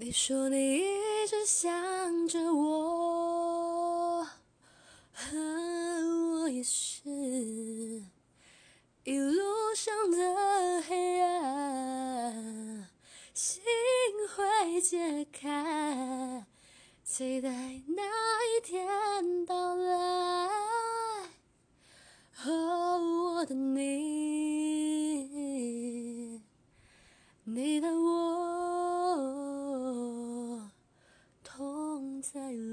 你说你一直想着我，我也是。一路上的黑暗，心会解开，期待那一天到来。哦，我的你，你的我。tell you.